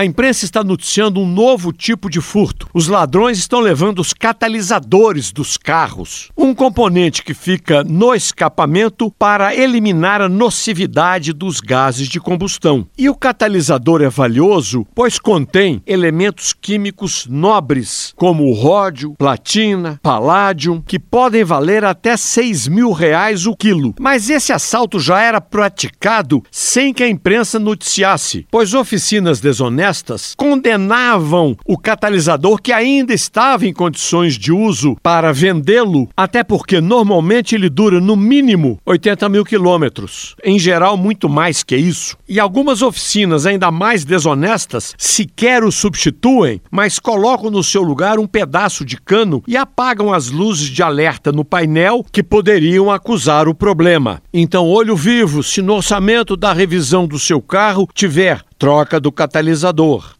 a imprensa está noticiando um novo tipo de furto. Os ladrões estão levando os catalisadores dos carros, um componente que fica no escapamento para eliminar a nocividade dos gases de combustão. E o catalisador é valioso, pois contém elementos químicos nobres, como o ródio, platina, paládio, que podem valer até 6 mil reais o quilo. Mas esse assalto já era praticado sem que a imprensa noticiasse, pois oficinas desonestas condenavam o catalisador que ainda estava em condições de uso para vendê-lo, até porque normalmente ele dura no mínimo 80 mil quilômetros, em geral muito mais que isso. E algumas oficinas ainda mais desonestas sequer o substituem, mas colocam no seu lugar um pedaço de cano e apagam as luzes de alerta no painel que poderiam acusar o problema. Então, olho vivo se no orçamento da revisão do seu carro tiver troca do catalisador.